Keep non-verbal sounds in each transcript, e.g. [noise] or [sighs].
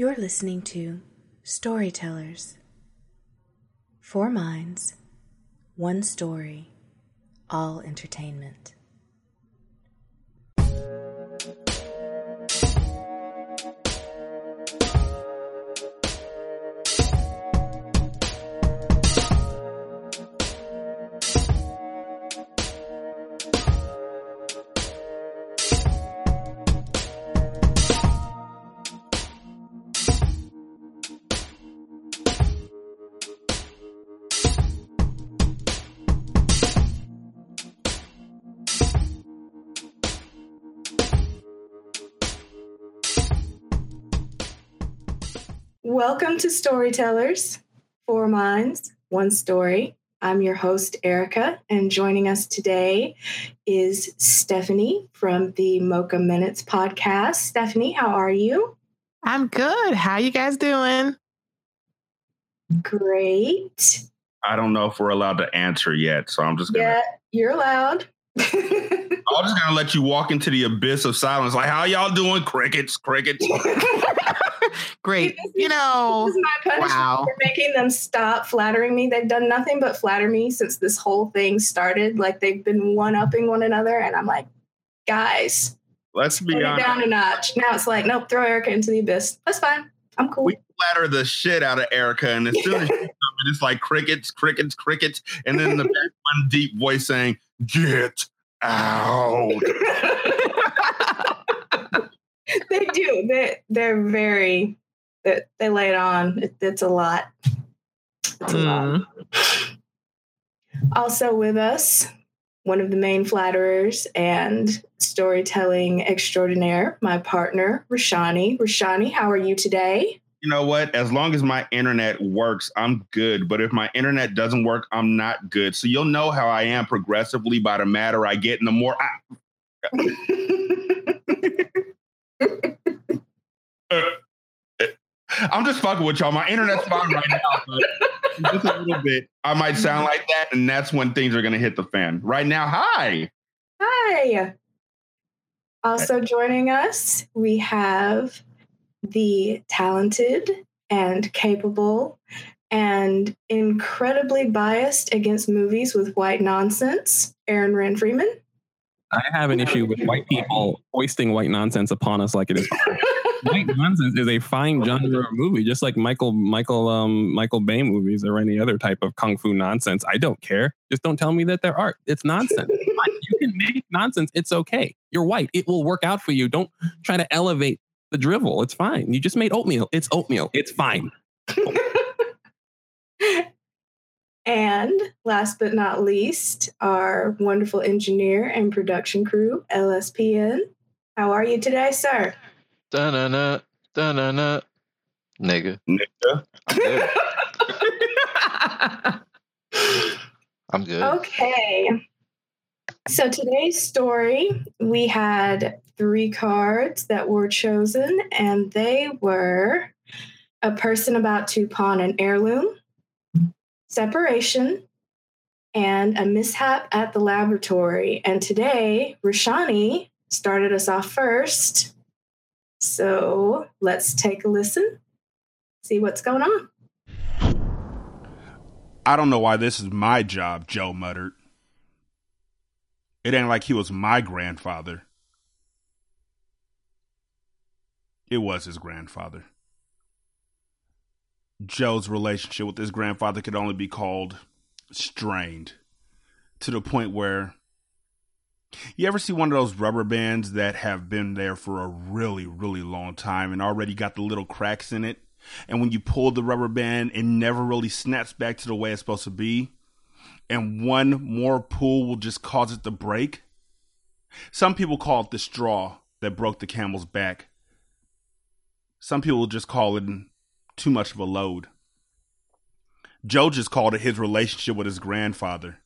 You're listening to Storytellers. Four minds, one story, all entertainment. Welcome to Storytellers, Four Minds, One Story. I'm your host, Ereika, and joining us today is Stephanie from the Mocha Minutes podcast. Stephanie, how are you? I'm good. How you guys doing? Great. I don't know if we're allowed to answer yet, so I'm just gonna. Yeah, you're allowed. [laughs] I'm just gonna let you walk into the abyss of silence. Like, how y'all doing? Crickets, crickets. [laughs] [laughs] Great. You know, this is my punishment wow. for making them stop flattering me. They've done nothing but flatter me since this whole thing started. Like they've been one upping one another, and I'm like, guys, Let's be put it honest. down a notch. Now it's like, nope, throw Ereika into the abyss. That's fine. I'm cool. We flatter the shit out of Ereika, and as soon as she [laughs] comes it's like crickets, crickets, crickets, and then the back [laughs] one deep voice saying, "Get out." [laughs] they do. They they're very. They, they lay it on. It, it's a lot. It's a lot. Mm. Also with us, one of the main flatterers and storytelling extraordinaire, my partner, Rashanii. Rashanii, how are you today? You know what? As long as my internet works, I'm good. But if my internet doesn't work, I'm not good. So you'll know how I am progressively by the matter I get, and the more I, [laughs] [laughs] I'm just fucking with y'all. My internet's fine right now, but just a little bit, I might sound like that, and that's when things are gonna hit the fan. Right now, hi. Hi. Also joining us, we have the talented and capable and incredibly biased against movies with white nonsense, Aaron Rand Freeman. I have an issue with white people hoisting white nonsense upon us like it is. [laughs] white nonsense is a fine genre of movie, just like Michael Michael um Michael Bay movies or any other type of kung fu nonsense. I don't care. Just don't tell me that they're art. It's nonsense. [laughs] You can make nonsense. It's okay. You're white. It will work out for you. Don't try to elevate the drivel. It's fine. You just made oatmeal. It's oatmeal. It's fine. [laughs] And last but not least, our wonderful engineer and production crew, LSPN. How are you today, sir? Da-na-na, da-na-na. Nigga. Nigga. I'm good. [laughs] I'm good. Okay. So today's story, we had three cards that were chosen, and they were a person about to pawn an heirloom, separation, and a mishap at the laboratory. And today, Rashanii started us off first. So let's take a listen, see what's going on. I don't know why this is my job, Joe muttered. It ain't like he was my grandfather. It was his grandfather. Joe's relationship with his grandfather could only be called strained to the point where you ever see one of those rubber bands that have been there for a really, really long time and already got the little cracks in it? And when you pull the rubber band, it never really snaps back to the way it's supposed to be. And one more pull will just cause it to break. Some people call it the straw that broke the camel's back. Some people just call it too much of a load. Joe just called it his relationship with his grandfather.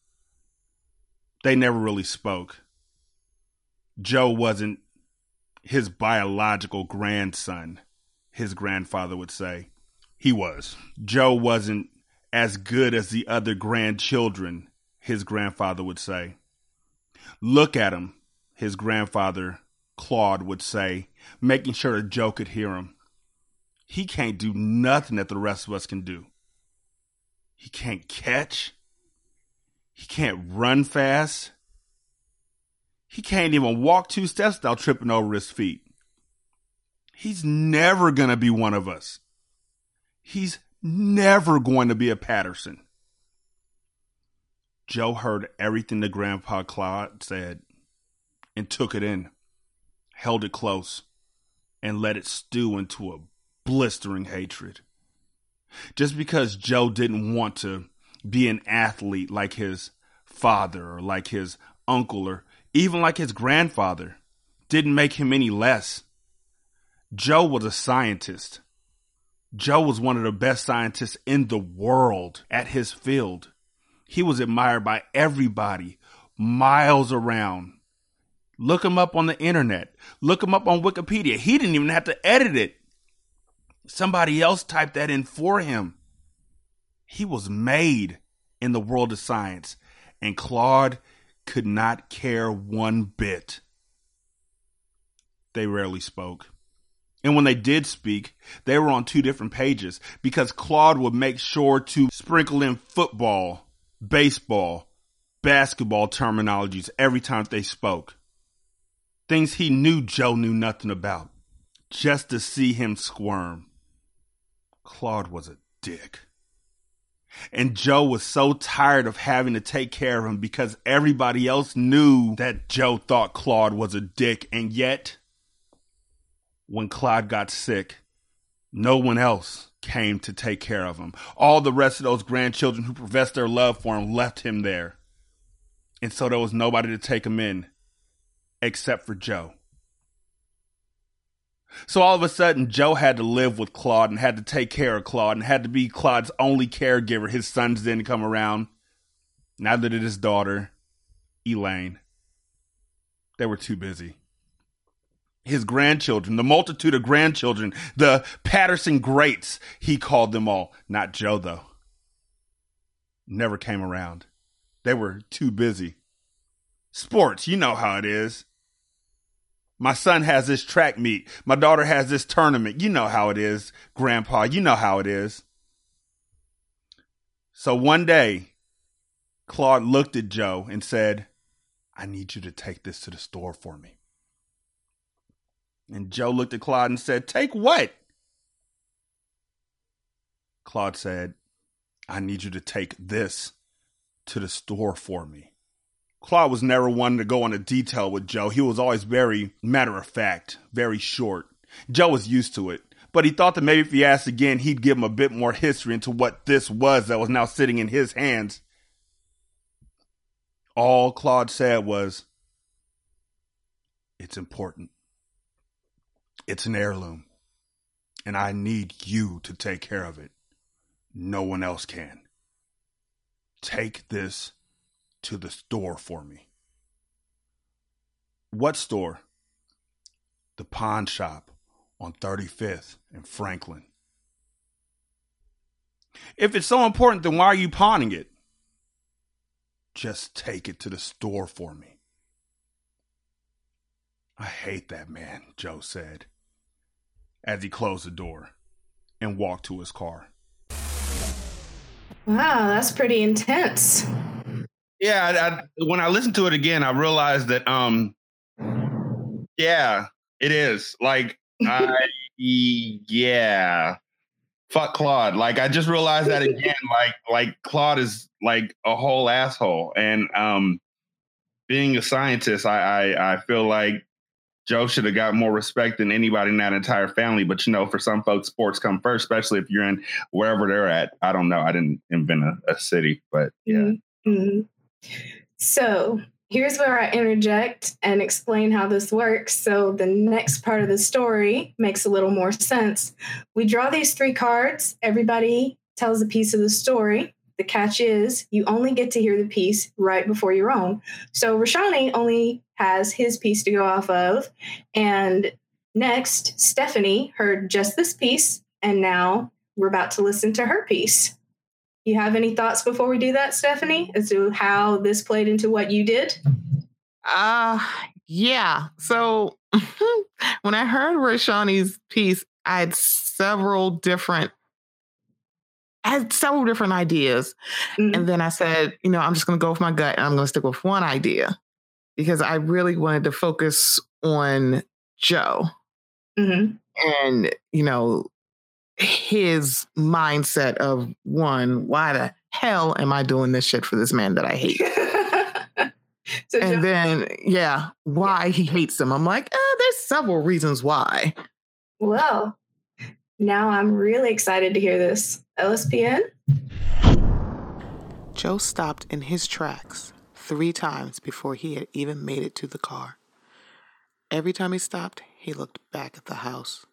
They never really spoke. Joe wasn't his biological grandson, his grandfather would say. He was. Joe wasn't as good as the other grandchildren, his grandfather would say. Look at him, his grandfather, Claude, would say, making sure that Joe could hear him. He can't do nothing that the rest of us can do. He can't catch. He can't run fast. He can't even walk two steps without tripping over his feet. He's never going to be one of us. He's never going to be a Patterson. Joe heard everything the Grandpa Claude said and took it in, held it close, and let it stew into a blistering hatred. Just because Joe didn't want to be an athlete like his father or like his uncle or even like his grandfather didn't make him any less. Joe was a scientist. Joe was one of the best scientists in the world at his field. He was admired by everybody miles around. Look him up on the internet. Look him up on Wikipedia. He didn't even have to edit it. Somebody else typed that in for him. He was made in the world of science, and Claude could not care one bit. They rarely spoke. And when they did speak, they were on two different pages because Claude would make sure to sprinkle in football, baseball, basketball terminologies every time they spoke. Things he knew Joe knew nothing about, just to see him squirm. Claude was a dick. And Joe was so tired of having to take care of him because everybody else knew that Joe thought Claude was a dick. And yet, when Claude got sick, no one else came to take care of him. All the rest of those grandchildren who professed their love for him left him there. And so there was nobody to take him in except for Joe. So all of a sudden, Joe had to live with Claude and had to take care of Claude and had to be Claude's only caregiver. His sons didn't come around. Neither did his daughter, Elaine. They were too busy. His grandchildren, the multitude of grandchildren, the Patterson greats, he called them all. Not Joe, though. Never came around. They were too busy. Sports, you know how it is. My son has this track meet. My daughter has this tournament. You know how it is, Grandpa. You know how it is. So one day, Claude looked at Joe and said, I need you to take this to the store for me. And Joe looked at Claude and said, Take what? Claude said, I need you to take this to the store for me. Claude was never one to go into detail with Joe. He was always very matter of fact, very short. Joe was used to it, but he thought that maybe if he asked again, he'd give him a bit more history into what this was that was now sitting in his hands. All Claude said was, It's important. It's an heirloom, and I need you to take care of it. No one else can. Take this to the store for me. What store? The pawn shop on 35th and Franklin. If it's so important, then why are you pawning it? Just take it to the store for me. I hate that man, Joe said as he closed the door and walked to his car. Wow, that's pretty intense. Yeah, I, I, when I listened to it again, I realized that, um, yeah, it is. Like, I, [laughs] yeah, fuck Claude. Like, I just realized that [laughs] again. Like, like Claude is like a whole asshole, and um, being a scientist, I, I, I feel like Joe should have got more respect than anybody in that entire family. But you know, for some folks, sports come first, especially if you're in wherever they're at. I don't know. I didn't invent a, a city, but yeah. Mm-hmm. So here's where I interject and explain how this works. So the next part of the story makes a little more sense. We draw these three cards. Everybody tells a piece of the story. The catch is you only get to hear the piece right before your own. So Rashanii only has his piece to go off of. And next, Stephanie heard just this piece. And now we're about to listen to her piece. You have any thoughts before we do that, Stephanie, as to how this played into what you did? Uh yeah. So [laughs] when I heard Rashanii's piece, I had several different I had several different ideas. Mhm. And then I said, you know, I'm just going to go with my gut and I'm going to stick with one idea because I really wanted to focus on Joe Mhm. and, you know, his mindset of one, why the hell am I doing this shit for this man that I hate? [laughs] so Joe- and then, yeah, why he hates him. I'm like, eh, there's several reasons why. well, now I'm really excited to hear this. LSPN? Joe stopped in his tracks three times before he had even made it to the car. Every time he stopped, he looked back at the house.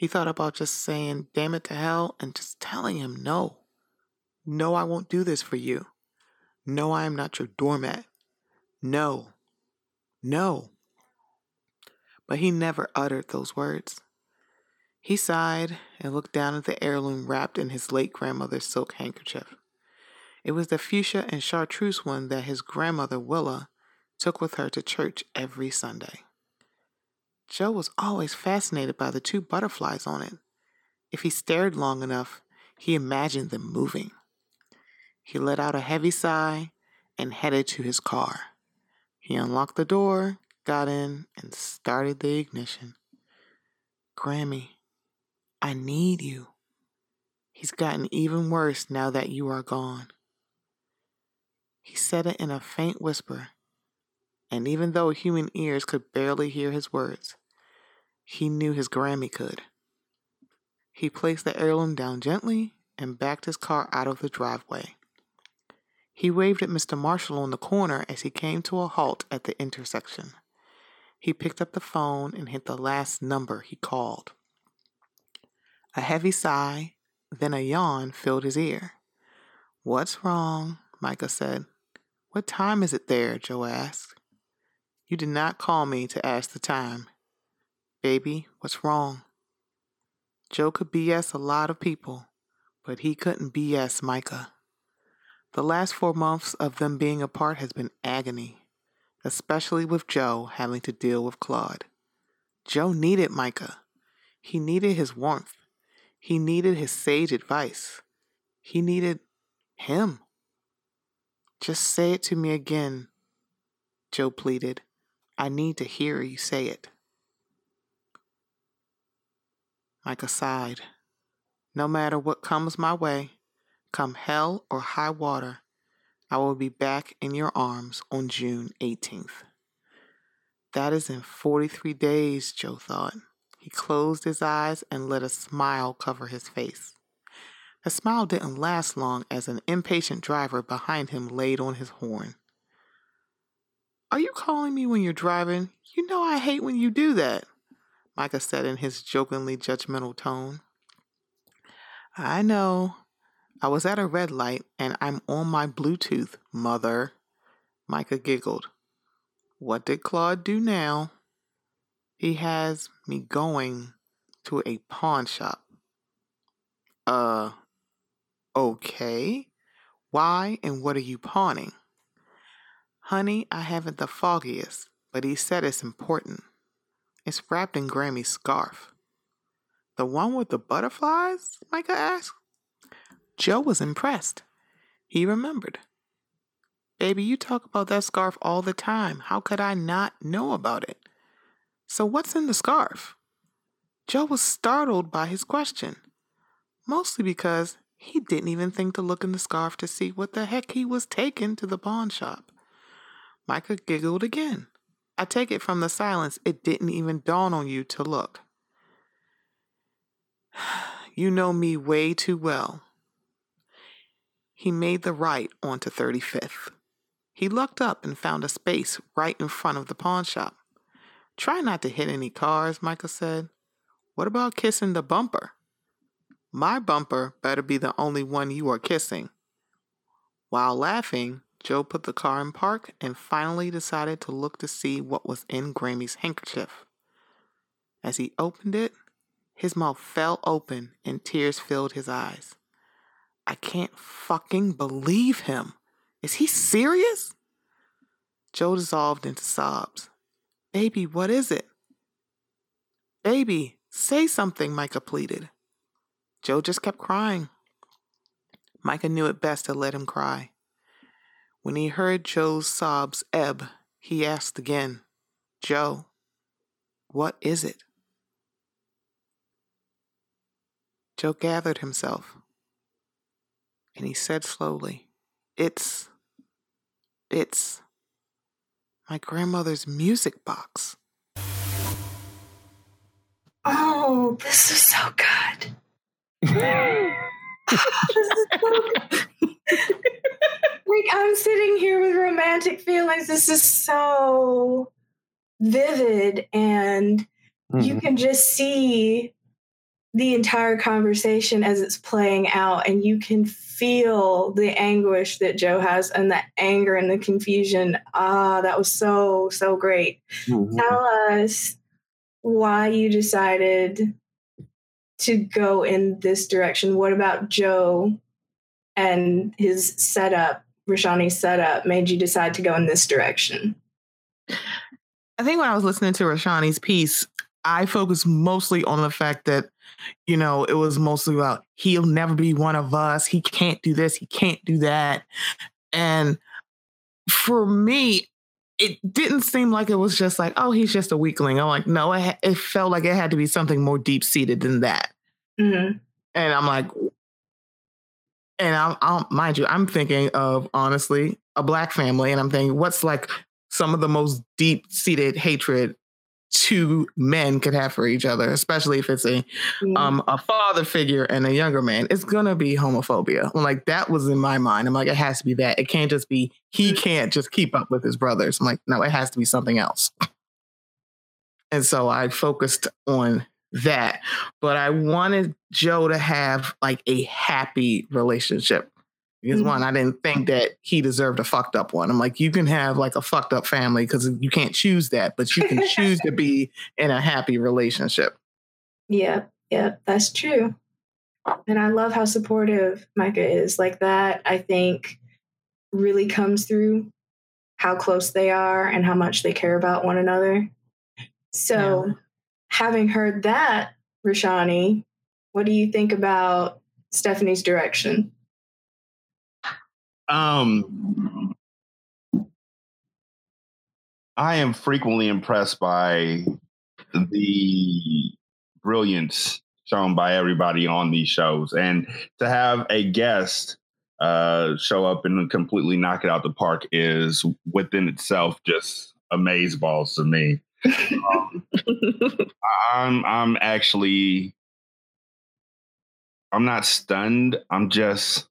He thought about just saying, damn it to hell, and just telling him, no. No, I won't do this for you. No, I am not your doormat. No. No. But he never uttered those words. He sighed and looked down at the heirloom wrapped in his late grandmother's silk handkerchief. It was the fuchsia and chartreuse one that his grandmother Willa took with her to church every Sunday. Joe was always fascinated by the two butterflies on it. If he stared long enough, he imagined them moving. He let out a heavy sigh and headed to his car. He unlocked the door, got in, and started the ignition. Grammy, I need you. He's gotten even worse now that you are gone. He said it in a faint whisper, and even though human ears could barely hear his words, he knew his Grammy could. He placed the heirloom down gently and backed his car out of the driveway. He waved at Mr. Marshall on the corner as he came to a halt at the intersection. He picked up the phone and hit the last number he called. A heavy sigh, then a yawn filled his ear. What's wrong? Micah said. What time is it there? Joe asked. You did not call me to ask the time. Baby, what's wrong? Joe could BS a lot of people, but he couldn't BS Micah. The last four months of them being apart has been agony, especially with Joe having to deal with Claude. Joe needed Micah. He needed his warmth. He needed his sage advice. He needed him. Just say it to me again, Joe pleaded. I need to hear you say it. Micah sighed. No matter what comes my way, come hell or high water, I will be back in your arms on June 18th. That is in 43 days, Joe thought. He closed his eyes and let a smile cover his face. The smile didn't last long as an impatient driver behind him laid on his horn. Are you calling me when you're driving? You know I hate when you do that, Micah said in his jokingly judgmental tone. I know. I was at a red light and I'm on my Bluetooth, mother. Micah giggled. What did Claude do now? He has me going to a pawn shop. Uh, okay. Why and what are you pawning? Honey, I haven't the foggiest, but he said it's important. It's wrapped in Grammy's scarf. The one with the butterflies? Micah asked. Joe was impressed. He remembered. Baby, you talk about that scarf all the time. How could I not know about it? So, what's in the scarf? Joe was startled by his question, mostly because he didn't even think to look in the scarf to see what the heck he was taking to the pawn shop. Micah giggled again. I take it from the silence, it didn't even dawn on you to look. [sighs] You know me way too well. He made the right onto 35th. He looked up and found a space right in front of the pawn shop. Try not to hit any cars, Micah said. What about kissing the bumper? My bumper better be the only one you are kissing. While laughing, Joe put the car in park and finally decided to look to see what was in Grammy's handkerchief. As he opened it, his mouth fell open and tears filled his eyes. I can't fucking believe him. Is he serious? Joe dissolved into sobs. Baby, what is it? Baby, Say something, Micah pleaded. Joe just kept crying. Micah knew it best to let him cry. When he heard Joe's sobs ebb, he asked again, Joe, what is it? Joe gathered himself and he said slowly, It's. It's. my grandmother's music box. Oh, this is so good. [laughs] [laughs] this is so good. [laughs] like I'm sitting here with romantic feelings. This is so vivid and mm-hmm. you can just see the entire conversation as it's playing out and you can feel the anguish that joe has and the anger and the confusion ah that was so so great mm-hmm. tell us why you decided to go in this direction what about joe and his setup rashanii's setup made you decide to go in this direction i think when i was listening to rashanii's piece i focused mostly on the fact that you know, it was mostly about he'll never be one of us. He can't do this. He can't do that. And for me, it didn't seem like it was just like, oh, he's just a weakling. I'm like, no, it, it felt like it had to be something more deep seated than that. Mm-hmm. And I'm like, and I'll, I'm, mind you, I'm thinking of honestly a black family, and I'm thinking, what's like some of the most deep seated hatred two men could have for each other, especially if it's a mm. um a father figure and a younger man, it's gonna be homophobia. I'm like that was in my mind. I'm like, it has to be that. It can't just be he mm. can't just keep up with his brothers. I'm like, no, it has to be something else. And so I focused on that. But I wanted Joe to have like a happy relationship. Because mm-hmm. one, I didn't think that he deserved a fucked up one. I'm like, you can have like a fucked up family because you can't choose that, but you can choose to [laughs] be in a happy relationship. Yeah, yeah, that's true. And I love how supportive Micah is. Like that, I think really comes through how close they are and how much they care about one another. So, yeah. Having heard that, Rashanii, what do you think about Stephanie's direction? Um, I am frequently impressed by the brilliance shown by everybody on these shows, and to have a guest uh, show up and completely knock it out the park is within itself just amaze balls to me. Um, [laughs] I'm I'm actually I'm not stunned. I'm just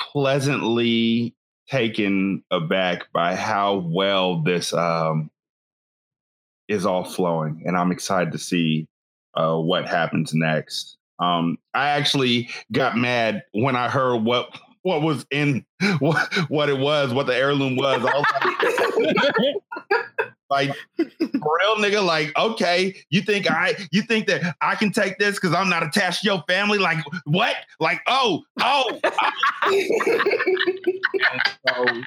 pleasantly taken aback by how well this um, is all flowing, and I'm excited to see uh, what happens next. Um, I actually got mad when I heard what what was in [laughs] what what it was, what the heirloom was. was like, [laughs] like real nigga, like, okay, you think I you think that I can take this because I'm not attached to your family? Like, what? Like, oh, oh. so, [laughs]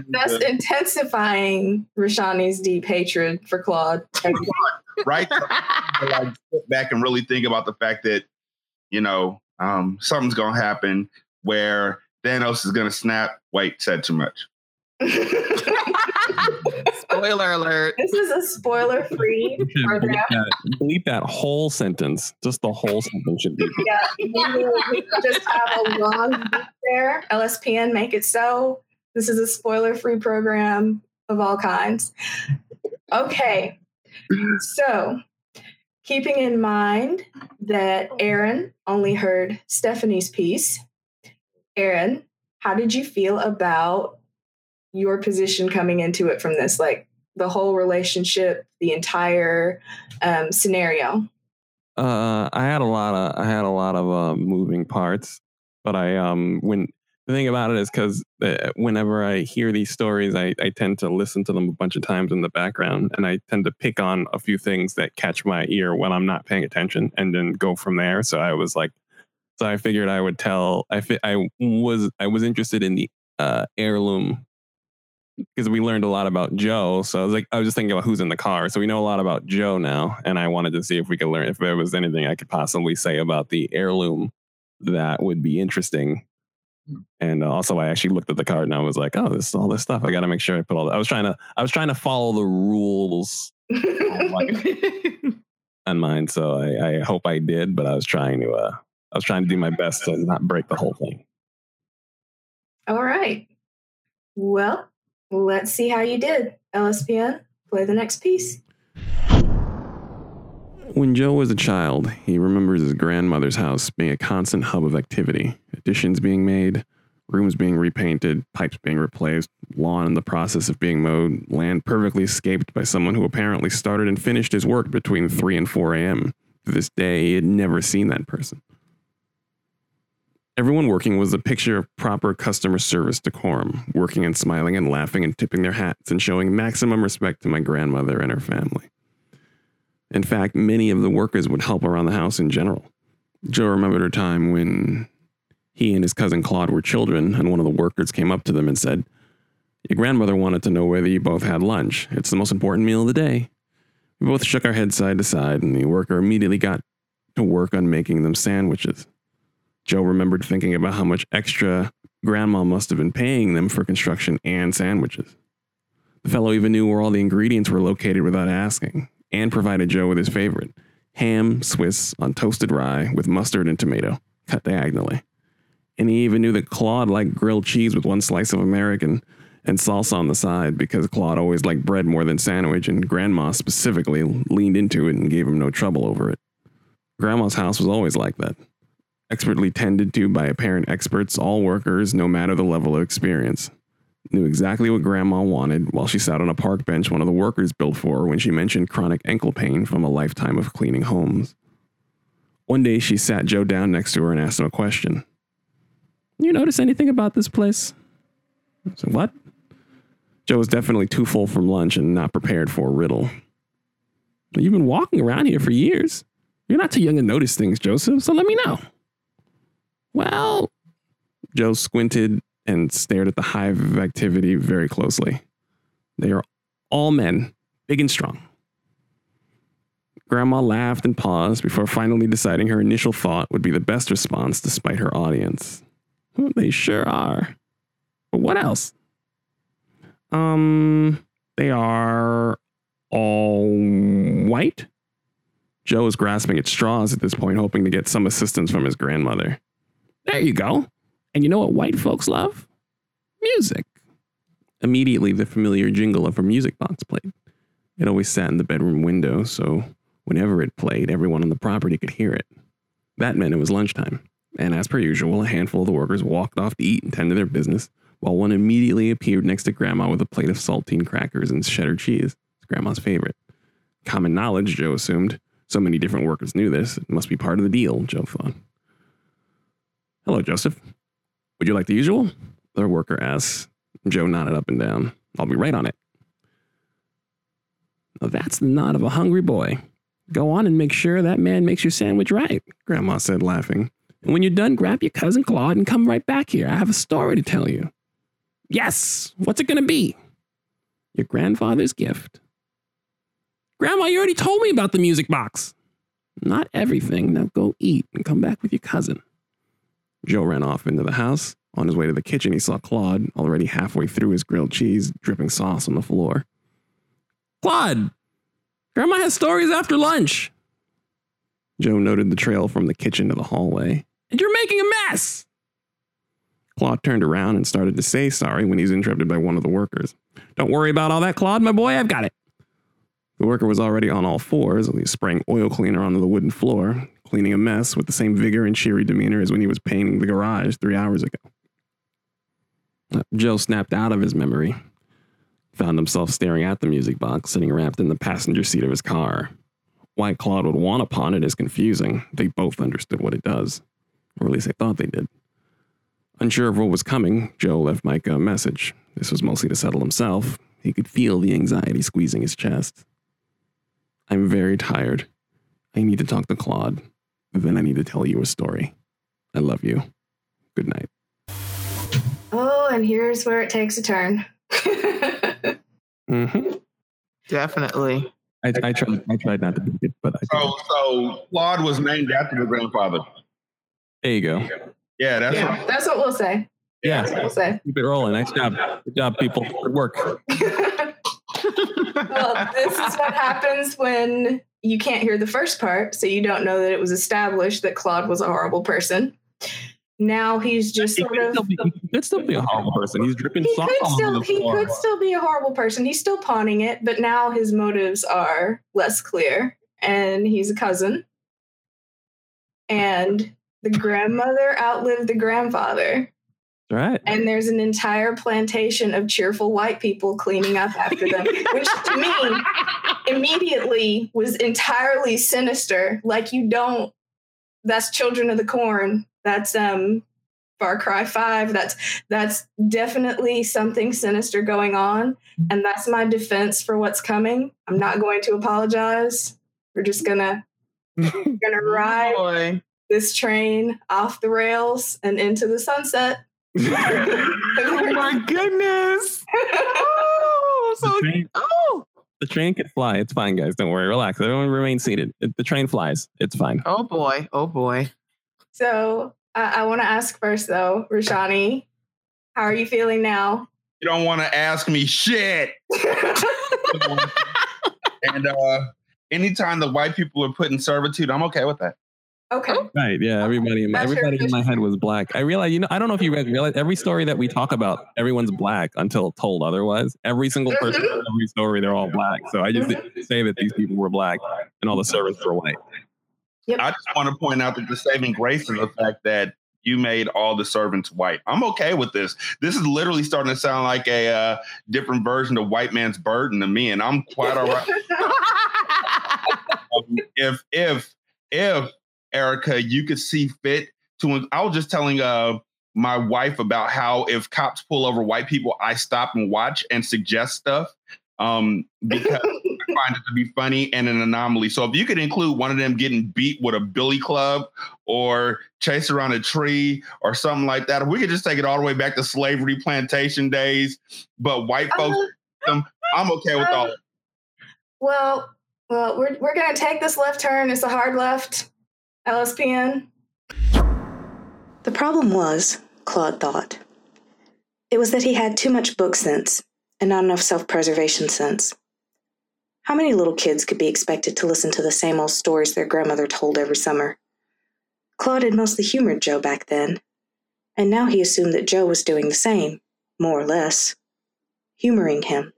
[laughs] That's to, intensifying Rashanii's deep hatred for Claude. [laughs] right? like sit back and really think about the fact that, you know, um, something's gonna happen where Thanos is gonna snap. Wait, said too much. Spoiler alert. This is a spoiler free program. Bleep that, bleep that, whole sentence. Just the whole sentence should be. [laughs] Yeah, we just have a long beat there. LSPN, make it so. This is a spoiler free program of all kinds. Okay. So, keeping in mind that Aaron only heard Stephanie's piece, Aaron, how did you feel about your position coming into it from this, like the whole relationship, the entire um, scenario? Uh, I had a lot of I had a lot of uh, moving parts, but I um when the thing about it is because uh, whenever I hear these stories, I, I tend to listen to them a bunch of times in the background, and I tend to pick on a few things that catch my ear when I'm not paying attention, and then go from there. So I was like, so I figured I would tell. I fi- I was I was interested in the uh, heirloom because we learned a lot about Joe. So I was like, I was just thinking about who's in the car. So we know a lot about Joe now, and I wanted to see if we could learn if there was anything I could possibly say about the heirloom that would be interesting. And uh, also, I actually looked at the card and I was like, "Oh, this is all this stuff. I got to make sure I put all." That. I was trying to, I was trying to follow the rules [laughs] on mine, so I, I hope I did. But I was trying to, uh, I was trying to do my best to not break the whole thing. All right. Well, let's see how you did. LSPN, play the next piece. When Joe was a child, he remembers his grandmother's house being a constant hub of activity additions being made, rooms being repainted, pipes being replaced, lawn in the process of being mowed, land perfectly escaped by someone who apparently started and finished his work between 3 and 4 a.m. To this day, he had never seen that person. Everyone working was a picture of proper customer service decorum, working and smiling and laughing and tipping their hats and showing maximum respect to my grandmother and her family. In fact, many of the workers would help around the house in general. Joe remembered a time when he and his cousin Claude were children, and one of the workers came up to them and said, Your grandmother wanted to know whether you both had lunch. It's the most important meal of the day. We both shook our heads side to side, and the worker immediately got to work on making them sandwiches. Joe remembered thinking about how much extra grandma must have been paying them for construction and sandwiches. The fellow even knew where all the ingredients were located without asking, and provided Joe with his favorite ham Swiss on toasted rye with mustard and tomato, cut diagonally. And he even knew that Claude liked grilled cheese with one slice of American and salsa on the side because Claude always liked bread more than sandwich, and Grandma specifically leaned into it and gave him no trouble over it. Grandma's house was always like that. Expertly tended to by apparent experts, all workers, no matter the level of experience knew exactly what grandma wanted while she sat on a park bench one of the workers built for her when she mentioned chronic ankle pain from a lifetime of cleaning homes. One day she sat Joe down next to her and asked him a question. You notice anything about this place? I said, What? Joe was definitely too full from lunch and not prepared for a riddle. You've been walking around here for years. You're not too young to notice things, Joseph, so let me know. Well, Joe squinted and stared at the hive of activity very closely. They are all men, big and strong. Grandma laughed and paused before finally deciding her initial thought would be the best response despite her audience. They sure are. But what else? Um, they are all white? Joe is grasping at straws at this point, hoping to get some assistance from his grandmother. There you go. And you know what white folks love? Music. Immediately, the familiar jingle of her music box played. It always sat in the bedroom window, so whenever it played, everyone on the property could hear it. That meant it was lunchtime, and as per usual, a handful of the workers walked off to eat and tend to their business, while one immediately appeared next to Grandma with a plate of saltine crackers and cheddar cheese, Grandma's favorite. Common knowledge, Joe assumed. So many different workers knew this. It must be part of the deal, Joe thought. Hello, Joseph. Would you like the usual? The worker asks. Joe nodded up and down. I'll be right on it. Well, that's the nod of a hungry boy. Go on and make sure that man makes your sandwich right, Grandma said, laughing. And when you're done, grab your cousin Claude and come right back here. I have a story to tell you. Yes, what's it to be? Your grandfather's gift. Grandma, you already told me about the music box. Not everything. Now go eat and come back with your cousin. Joe ran off into the house. On his way to the kitchen, he saw Claude, already halfway through his grilled cheese, dripping sauce on the floor. Claude, Grandma has stories after lunch. Joe noted the trail from the kitchen to the hallway. And you're making a mess! Claude turned around and started to say sorry when he was interrupted by one of the workers. Don't worry about all that, Claude, my boy, I've got it. The worker was already on all fours, spraying oil cleaner onto the wooden floor, cleaning a mess with the same vigor and cheery demeanor as when he was painting the garage three hours ago. Uh, Joe snapped out of his memory, found himself staring at the music box sitting wrapped in the passenger seat of his car. Why Claude would want upon it is confusing. They both understood what it does, or at least they thought they did. Unsure of what was coming, Joe left Micah a message. This was mostly to settle himself. He could feel the anxiety squeezing his chest. I'm very tired. I need to talk to Claude. Then I need to tell you a story. I love you. Good night. Oh, and here's where it takes a turn. hmm Definitely. I, I tried. I tried not to be it, but I So, so Claude was named after the grandfather. there you go. Yeah, that's yeah, what, that's what we'll say. Yeah, That's what we'll say. keep it rolling. Nice job. Good job, people. Good work. [laughs] well, this is what happens when you can't hear the first part, so you don't know that it was established that Claude was a horrible person. Now he's just He sort could, of. still be, he could still be a horrible person. He's dripping He salt could still he floor. could still be a horrible person. He's still pawning it, but now his motives are less clear, and he's a cousin. And the grandmother outlived the grandfather. Right. and there's an entire plantation of cheerful white people cleaning up after them, which to me immediately was entirely sinister. Like you don't. That's Children of the Corn. That's um Far Cry Five. That's that's definitely something sinister going on, and that's my defense for what's coming. I'm not going to apologize. We're just gonna gonna [laughs] ride Boy. this train off the rails and into the sunset. [laughs] Oh my goodness. [laughs] Oh, The train, oh. the train can fly. It's fine, guys. Don't worry. Relax. Everyone remain seated. It- the train flies. It's fine. Oh boy. Oh boy. So I I want to ask first, though, Rashanii, how are you feeling now? you don't want to ask me shit. [laughs] and uh, anytime the white people are put in servitude, I'm okay with that. Okay. Right. Yeah. Everybody. In my, everybody in my head was black. I realize. You know. I don't know if you guys realize. Every story that we talk about, everyone's black until told otherwise. Every single person, Mhm. every story, they're all black. So I just didn't say that these people were black and all the servants were white. I just want to point out that the saving grace is the fact that you made all the servants white. I'm okay with this. This is literally starting to sound like a uh, different version of white man's burden to me, and I'm quite all right. Um, [laughs] if if if Ereika, you could see fit to. I was just telling uh my wife about how if cops pull over white people, I stop and watch and suggest stuff. Um, because I [laughs] find it to be funny and an anomaly. So if you could include one of them getting beat with a billy club or chase around a tree or something like that, if we could just take it all the way back to slavery plantation days, but white folks, Uh, I'm okay with all. well, well, we're we're gonna take this left turn. It's a hard left. LSPN. The problem was, Claude thought, it was that he had too much book sense and not enough self preservation sense. How many little kids could be expected to listen to the same old stories their grandmother told every summer? Claude had mostly humored Joe back then, and now he assumed that Joe was doing the same, more or less, humoring him.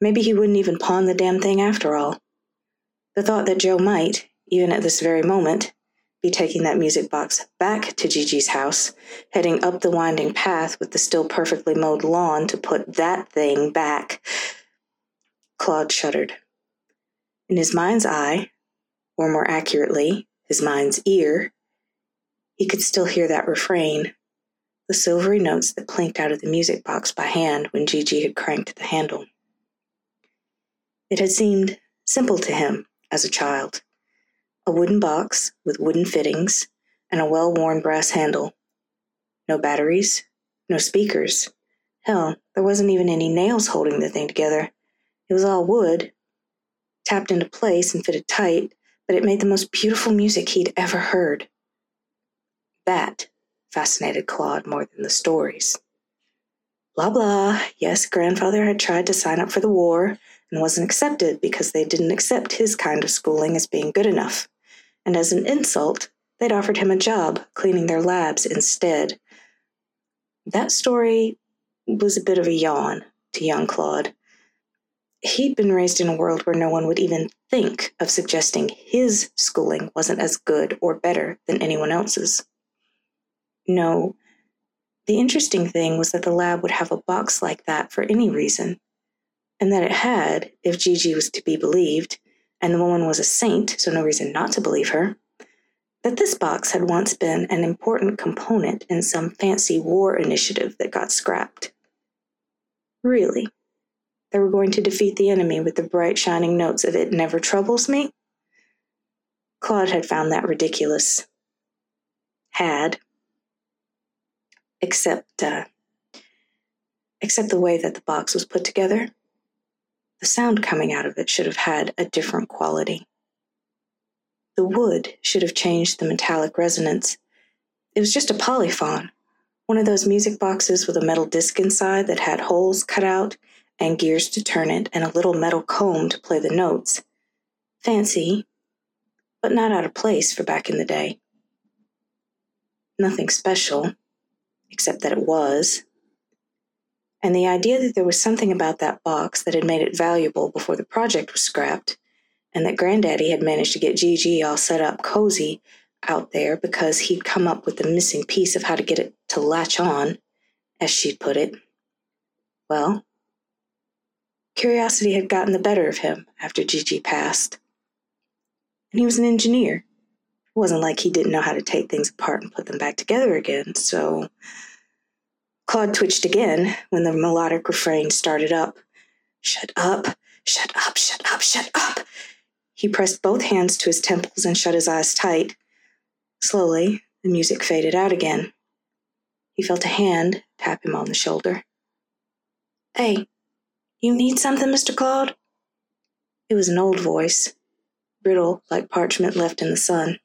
Maybe he wouldn't even pawn the damn thing after all. The thought that Joe might, even at this very moment, be taking that music box back to Gigi's house, heading up the winding path with the still perfectly mowed lawn to put that thing back. Claude shuddered. In his mind's eye, or more accurately, his mind's ear, he could still hear that refrain, the silvery notes that clinked out of the music box by hand when Gigi had cranked the handle. It had seemed simple to him as a child a wooden box with wooden fittings and a well worn brass handle. No batteries, no speakers. Hell, there wasn't even any nails holding the thing together. It was all wood, tapped into place and fitted tight, but it made the most beautiful music he'd ever heard. That fascinated Claude more than the stories. Blah blah. Yes, grandfather had tried to sign up for the war and wasn't accepted because they didn't accept his kind of schooling as being good enough and as an insult, they'd offered him a job cleaning their labs instead. That story was a bit of a yawn to young Claude. He'd been raised in a world where no one would even think of suggesting his schooling wasn't as good or better than anyone else's. No, the interesting thing was that the lab would have a box like that for any reason, and that it had, if Gigi was to be believed, and the woman was a saint, so no reason not to believe her, that this box had once been an important component in some fancy war initiative that got scrapped. Really? They were going to defeat the enemy with the bright, shining notes of It Never Troubles Me? Claude had found that ridiculous. Had. Except, uh, except the way that the box was put together. The sound coming out of it should have had a different quality. The wood should have changed the metallic resonance. It was just a polyphon, one of those music boxes with a metal disc inside that had holes cut out and gears to turn it and a little metal comb to play the notes. Fancy, but not out of place for back in the day. Nothing special, except that it was. And the idea that there was something about that box that had made it valuable before the project was scrapped, and that Granddaddy had managed to get Gigi all set up cozy out there because he'd come up with the missing piece of how to get it to latch on, as she'd put it. Well, curiosity had gotten the better of him after Gigi passed. And he was an engineer. It wasn't like he didn't know how to take things apart and put them back together again, so Claude twitched again when the melodic refrain started up. Shut up, shut up, shut up, shut up. He pressed both hands to his temples and shut his eyes tight. Slowly, the music faded out again. He felt a hand tap him on the shoulder. Hey, you need something, Mr. Claude? It was an old voice, brittle like parchment left in the sun,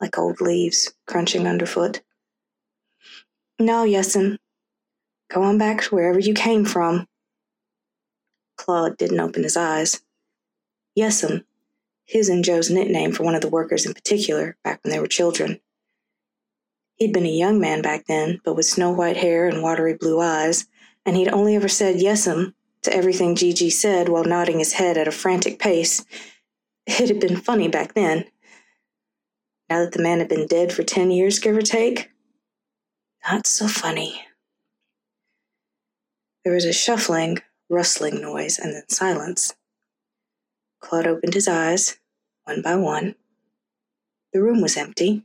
like old leaves crunching underfoot. No, Yes'm. Go on back to wherever you came from. Claude didn't open his eyes. Yes'm, his and Joe's nickname for one of the workers in particular, back when they were children. He'd been a young man back then, but with snow white hair and watery blue eyes, and he'd only ever said yes'm to everything Gigi said while nodding his head at a frantic pace. It had been funny back then. Now that the man had been dead for ten years, give or take, not so funny. There was a shuffling, rustling noise and then silence. Claude opened his eyes, one by one. The room was empty,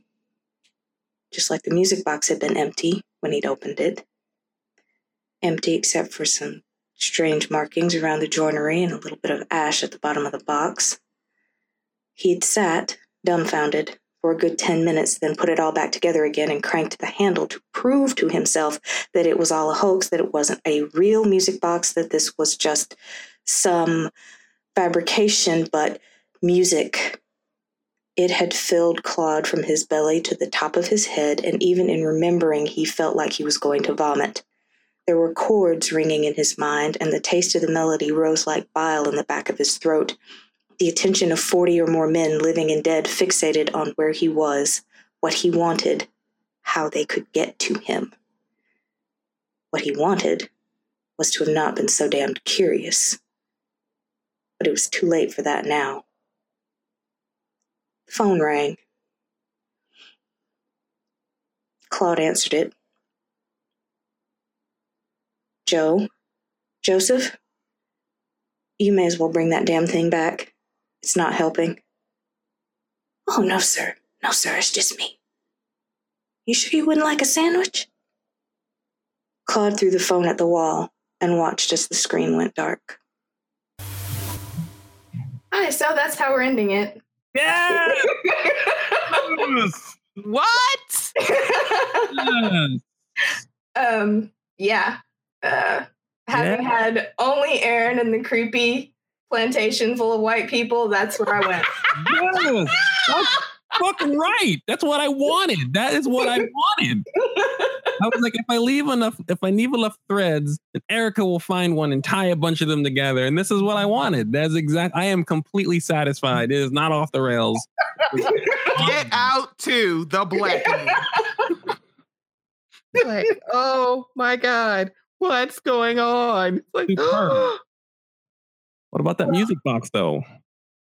just like the music box had been empty when he'd opened it. Empty except for some strange markings around the joinery and a little bit of ash at the bottom of the box. He'd sat, dumbfounded, for a good 10 minutes, then put it all back together again and cranked the handle to prove to himself that it was all a hoax, that it wasn't a real music box, that this was just some fabrication, but music. It had filled Claude from his belly to the top of his head, and even in remembering, he felt like he was going to vomit. There were chords ringing in his mind, and the taste of the melody rose like bile in the back of his throat. The attention of 40 or more men, living and dead, fixated on where he was, what he wanted, how they could get to him. What he wanted was to have not been so damned curious but it was too late for that now. The phone rang. Claude answered it. Joe? Joseph? You may as well bring that damn thing back. It's not helping. Oh, no, sir. No, sir, it's just me. You sure you wouldn't like a sandwich? Claude threw the phone at the wall and watched as the screen went dark. Hi, so that's how we're ending it. Yeah. [laughs] What? um, yeah. Uh, having Yeah. had only Aaron and the creepy plantation full of white people, that's where I went. yes. That's fucking right. That's what I wanted. That is what I wanted. [laughs] I was like, if I leave enough, if I leave enough threads, then Ereika will find one and tie a bunch of them together. And this is what I wanted. That's exact. I am completely satisfied. It is not off the rails. [laughs] Get out to the black like, oh my God, what's going on? It's like, Superb. [gasps] [laughs] What about that music box though?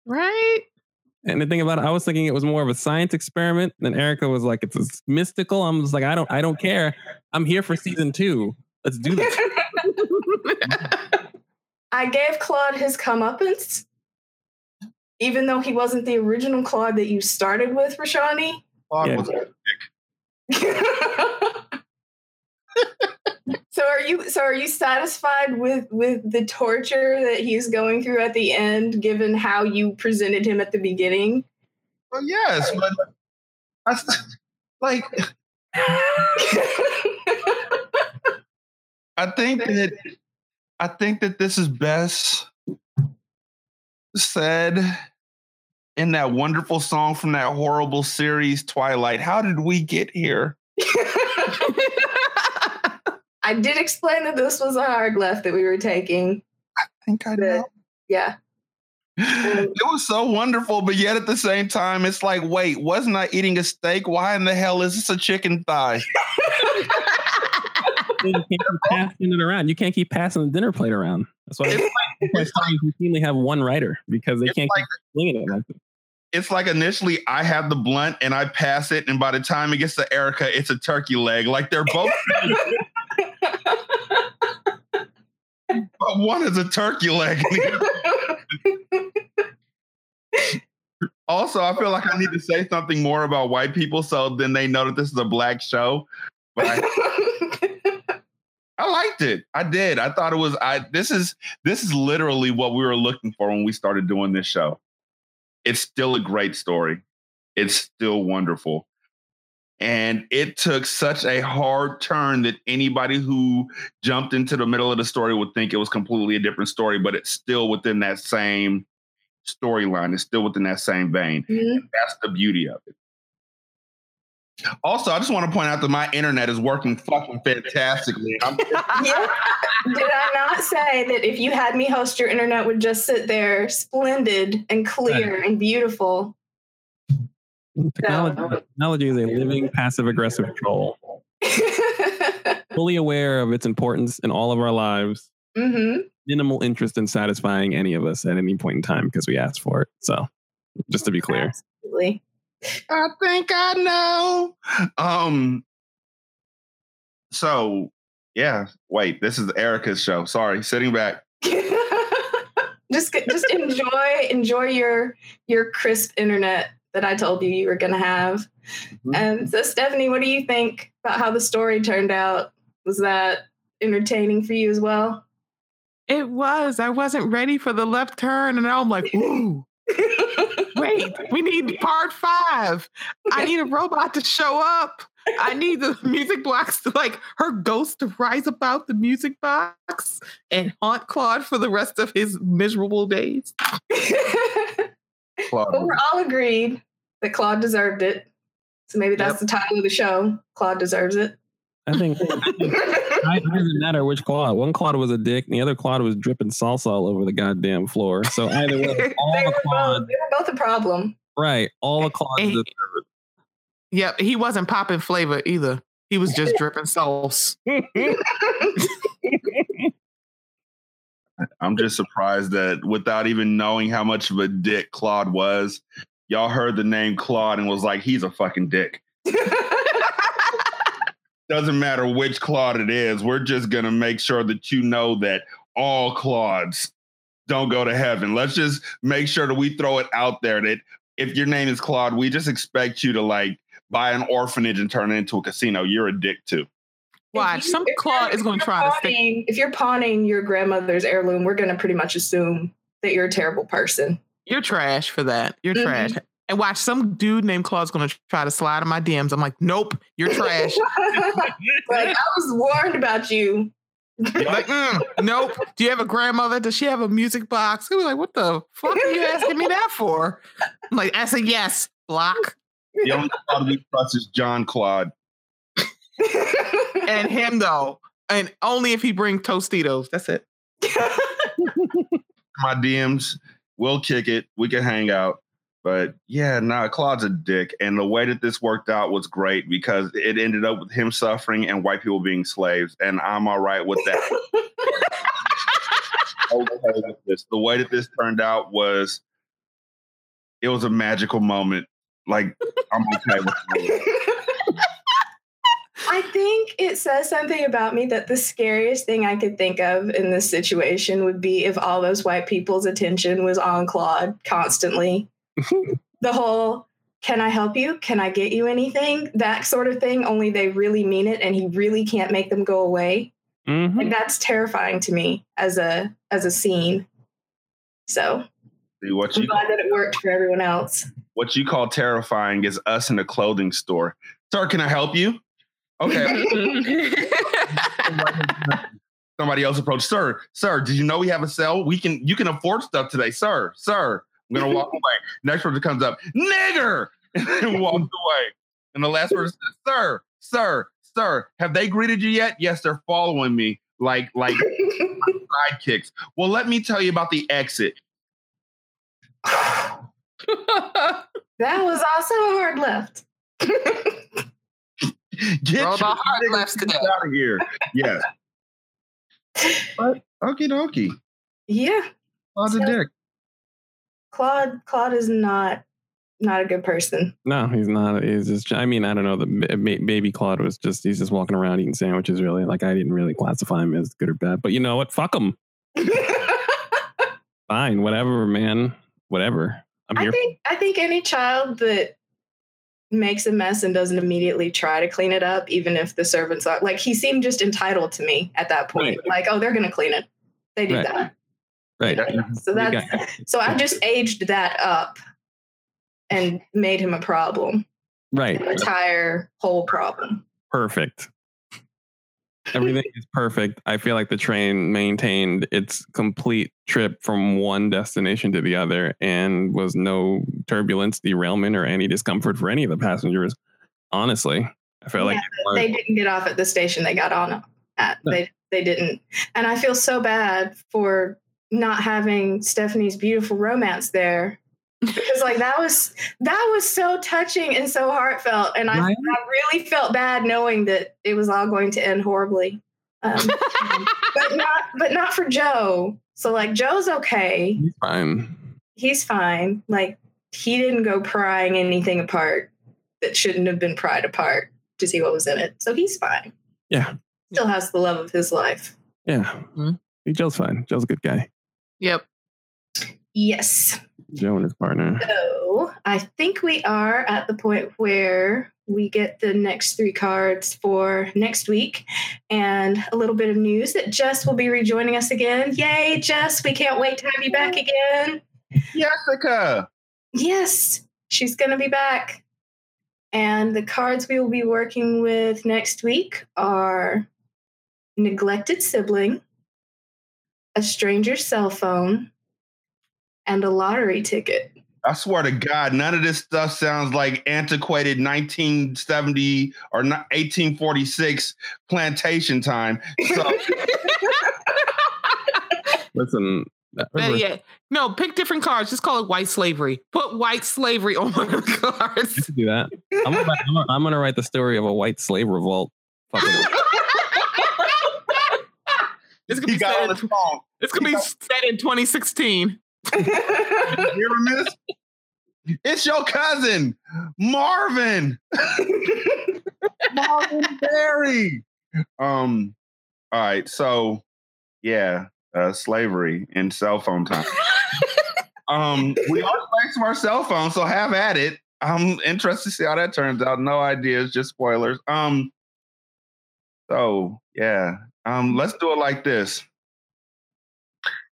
right? And the thing about it, I was thinking it was more of a science experiment. And Ereika was like, it's it's mystical. I'm just like, I don't, I don't care. I'm here for season two. Let's do this. [laughs] I gave Claude his comeuppance, even though he wasn't the original Claude that you started with, Rashanii. Claude Yeah. was [laughs] so are you so are you satisfied with with the torture that he's going through at the end given how you presented him at the beginning Well, yes, but [laughs] like I think that I think that this is best said in that wonderful song from that horrible series Twilight. How did we get here? I did explain that this was a hard left that we were taking. I think I But- know. Yeah. Um, it was so wonderful, but yet at the same time, it's like, wait, wasn't I eating a steak? Why in the hell is this a chicken thigh? [laughs] You can't keep passing it around. You can't keep passing the dinner plate around. That's why, that's why stories routinely have one writer because they can't like keep slinging it. Like it's like initially I have the blunt and I pass it, and by the time it gets to Ereika, it's a turkey leg. Like they're both, [laughs] but one is a turkey leg. [laughs] also, I feel like I need to say something more about white people, so then they know that this is a black show. But I, [laughs] I liked it. I did. I thought it was. I this is this is literally what we were looking for when we started doing this show. It's still a great story. It's still wonderful. And it took such a hard turn that anybody who jumped into the middle of the story would think it was completely a different story, but it's still within that same storyline. It's still within that same vein. Mhm. That's the beauty of it. Also, I just want to point out that my internet is working fucking fantastically. [laughs] [laughs] Yeah. Did I not say that if you had me host, your internet would just sit there splendid and clear and beautiful? Technology, No. technology is a living passive aggressive troll, [laughs] fully aware of its importance in all of our lives. hmm Minimal interest in satisfying any of us at any point in time because we asked for it. So, just to be clear, Absolutely. I think I know. Um. So yeah, wait. This is Ereika's show. Sorry, sitting back. [laughs] just just enjoy enjoy your your crisp internet that I told you you were going to have. Mhm. And so, Stephanie, what do you think about how the story turned out? Was that entertaining for you as well? It was. I wasn't ready for the left turn, and now I'm like, ooh, [laughs] wait, we need part five. I need a robot to show up. I need the music box to like her ghost to rise about the music box and haunt Claude for the rest of his miserable days. [laughs] Claude. But we're all agreed that Claude deserved it. So maybe that's the title of the show. Claude deserves it. I think [laughs] it doesn't matter which Claude. One Claude was a dick, and the other Claude was dripping salsa all over the goddamn floor. So either way, [laughs] all they, the were both, Claude, they were both a problem. right? All the Claude. Hey. deserve Yep, he wasn't popping flavor either. He was just [laughs] dripping sauce. I'm just surprised that without even knowing how much of a dick Claude was, y'all heard the name Claude and was like, he's a fucking dick. [laughs] Doesn't matter which Claude it is. We're just gonna make sure that you know that all Claudes don't go to heaven. Let's just make sure that we throw it out there that if your name is Claude, we just expect you to like buy an orphanage and turn it into a casino. You're a dick too. Watch, If you- some if Claude is going to you're try to stick. If you're pawning your grandmother's heirloom, we're going to pretty much assume that you're a terrible person. You're trash for that. You're Mhm. trash. And watch, some dude named Claude's going to try to slide in my DMs. I'm like, nope, you're trash. [laughs] like I was warned about you. like, mm, nope. Do you have a grandmother? Does she have a music box? He was like, what the fuck are you asking me that for? I'm like, I said yes. Block. The only Claude we trust is Jean Claude. [laughs] And him though. And only if he bring Tostitos. That's it. my DMs. We'll kick it. We can hang out. But yeah, nah, Claude's a dick. And the way that this worked out was great because it ended up with him suffering and white people being slaves. And I'm all right with that. [laughs] okay with this. The way that this turned out was it was a magical moment. Like I'm okay with it. I think it says something about me that the scariest thing I could think of in this situation would be if all those white people's attention was on Claude constantly. [laughs] the whole, can I help you? Can I get you anything? That sort of thing, only they really mean it and he really can't make them go away. Mhm. Like that's terrifying to me as a as a scene. So See, what I'm glad that it worked for everyone else. what you call terrifying is us in a clothing store. Sir, can I help you? Okay. [laughs] [laughs] Somebody else approached, sir, sir, did you know we have a sale? We can you can afford stuff today, sir, sir. I'm gonna walk [laughs] away. Next person comes up, nigger, and walks away. And the last person says, sir, sir, sir, have they greeted you yet? Yes, they're following me like like sidekicks. Well, let me tell you about the exit. That was also a hard left. [laughs] Get Roll the your hard nigger today. out of here. Yes. [laughs] But okie dokie. yeah, On the So- dick. Claude. Claude is not not a good person. No, he's not. He's just. I mean, I don't know. The ba- ba- baby Claude was just. He's just walking around eating sandwiches. Really, like I didn't really classify him as good or bad. But you know what? Fuck him. [laughs] Fine, whatever, man. Whatever. I'm I here. think I think any child that makes a mess and doesn't immediately try to clean it up, even if the servants are like he seemed just entitled to me at that point. Like, oh, they're gonna clean it. They did Right. that. right. Mm-hmm. So You that's got- so I just aged that up and made him a problem. right. An entire whole problem. perfect. Everything is perfect. I feel like the train maintained its complete trip from one destination to the other and was no turbulence, derailment, or any discomfort for any of the passengers. Honestly, I felt like Yeah, was- They didn't get off at the station they got on at. No. They they didn't. And I feel so bad for not having Stephanie's beautiful romance there. Because like that was that was so touching and so heartfelt. And I, Right. I really felt bad knowing that it was all going to end horribly. Um, [laughs] but not but not for Joe. So like Joe's okay. He's fine. He's fine. Like he didn't go prying anything apart that shouldn't have been pried apart to see what was in it. So he's fine. Yeah. Still has the love of his life. Yeah. Mhm. Joe's fine. Joe's a good guy. Yep. Yes. Joe and his partner. So I think we are at the point where we get the next three cards for next week and a little bit of news that Jess will be rejoining us again. Yay, Jess. We can't wait to have you back again. Jessica. Yes, she's going to be back. And the cards we will be working with next week are neglected sibling, a stranger's cell phone, and a lottery ticket. I swear to God, none of this stuff sounds like antiquated 1970 or 1846 plantation time. So [laughs] Listen. Better yet, no, pick different cards. Just call it white slavery. Put white slavery on one of the [laughs] I cards. could do that. I'm gonna, I'm gonna- I'm gonna write the story of a white slave revolt. It's [laughs] gonna be got set in, it's gonna be set in 2016. You hear miss? It's your cousin, Marvin. [laughs] Marvin Berry. Um, all right, so yeah, uh, slavery and cell phone time. um, we are slaves to our cell phones, so have at it. I'm interested to see how that turns out. No ideas, just spoilers. Um, so yeah, um, let's do it like this.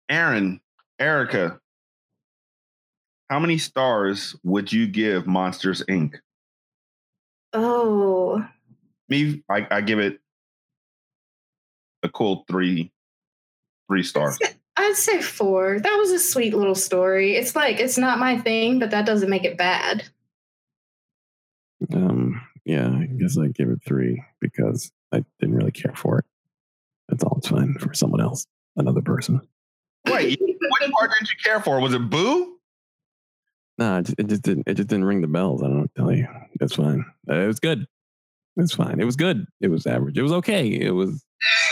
Aaron, Ereika, how many stars would you give Monsters Inc? oh, Me, I, I give it a cool three, three stars. I'd say four. That was a sweet little story. It's like, it's not my thing, but that doesn't make it bad. Um, yeah, I guess I give it three because I didn't really care for it. That's all. It's fine for someone else, another person. Wait, what part did you care for? Was it Boo? No, it just, it just didn't. It just didn't ring the bells. I don't know tell you. It's fine. Uh, It was good. It's fine. It was good. It was average. It was okay. It was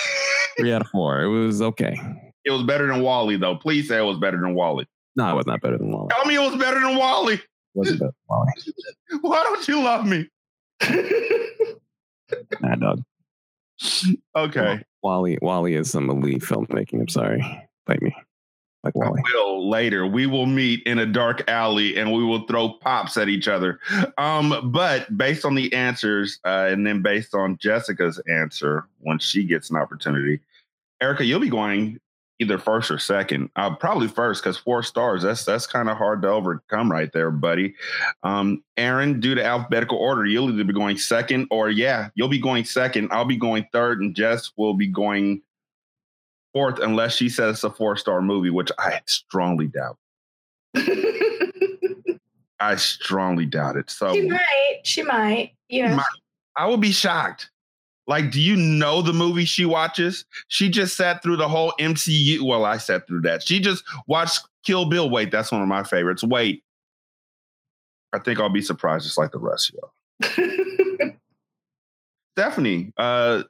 [laughs] three out of four. It was okay. It was better than WALL-E, though. Please say it was better than WALL-E. No, it was not better than WALL-E. Tell me it was better than WALL-E. It wasn't better than WALL-E. [laughs] Why don't you love me? Nah, dog. [laughs] Okay. WALL-E. WALL-E is some elite filmmaking. I'm sorry. Bite me. Like I will later. We will meet in a dark alley and we will throw pops at each other. Um, but based on the answers, uh, and then based on Jessica's answer when she gets an opportunity, Ereika, you'll be going either first or second. Uh, probably first because four stars. That's that's kind of hard to overcome right there, buddy. Um, Aaron, due to alphabetical order, you'll either be going second or yeah, you'll be going second. I'll be going third, and Jess will be going fourth unless she says it's a four star movie, which I strongly doubt. I strongly doubt it. So she might. She might. Yeah. My- I would be shocked. Like, do you know the movie she watches? She just sat through the whole MCU. Well, I sat through that. She just watched Kill Bill. Wait, that's one of my favorites. Wait. I think I'll be surprised just like the rest of y'all. [laughs] Stephanie, uh,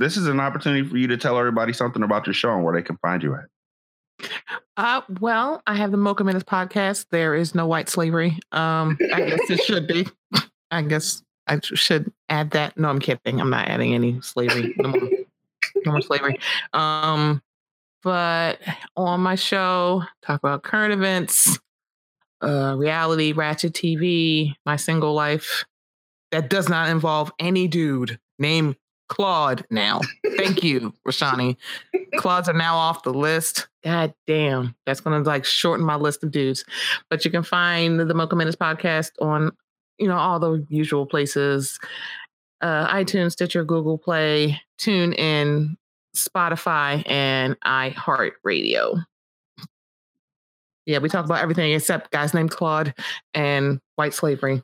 this is an opportunity for you to tell everybody something about your show and where they can find you at. Uh, well, I have the Mocha Minutes podcast. There is no white slavery. Um, I guess it should be. [laughs] I guess I should add that. No, I'm kidding. I'm not adding any slavery. No more, no more slavery. Um, but on my show, talk about current events, uh, reality, ratchet TV, my single life. That does not involve any dude named Claude now. Thank you, Rashanii. Claudes are now off the list. God damn. That's gonna like shorten my list of dudes. But you can find the Mocha Minutes podcast on, you know, all the usual places. Uh, iTunes, Stitcher, Google Play, Tune in, Spotify, and iHeartRadio. Yeah, we talk about everything except guys named Claude and white slavery.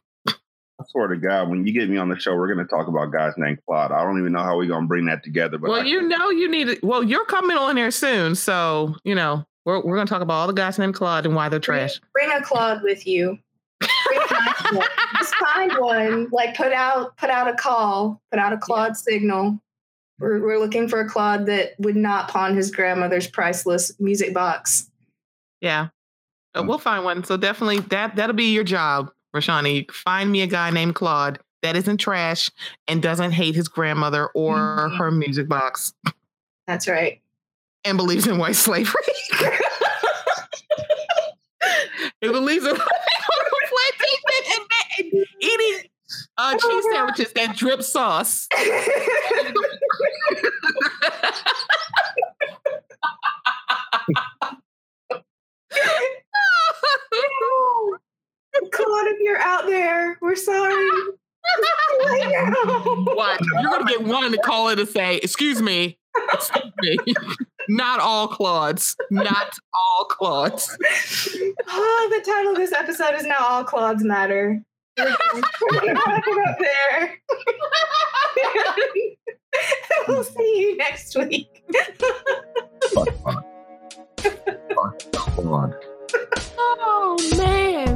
I swear to God, when you get me on the show, we're going to talk about guys named Claude. I don't even know how we're going to bring that together. But well, I- you know, you need it. Well, you're coming on here soon, so you know we're we're gonna talk about all the guys named Claude and why they're trash. Bring a Claude with you. Bring a nice one. Just find one. Like put out put out a call. Put out a Claude signal. We're, we're looking for a Claude that would not pawn his grandmother's priceless music box. Yeah, Uh, we'll find one. So definitely that that'll be your job, Rashanii. Find me a guy named Claude that isn't trash and doesn't hate his grandmother or Mhm. her music box That's right. and believes in white slavery. [laughs] it believes in [laughs] and, and eating uh, cheese sandwiches that drip sauce. [laughs] Colin, you're out there. We're sorry. [laughs] what? You're gonna get one to call it and say, "Excuse me, excuse me." [laughs] not all Claudes. Not all Claudes. oh, the title of this episode is now "All Claudes Matter." We're talking up there. [laughs] we'll see you next week. Fuck, fuck. Fuck, Oh man.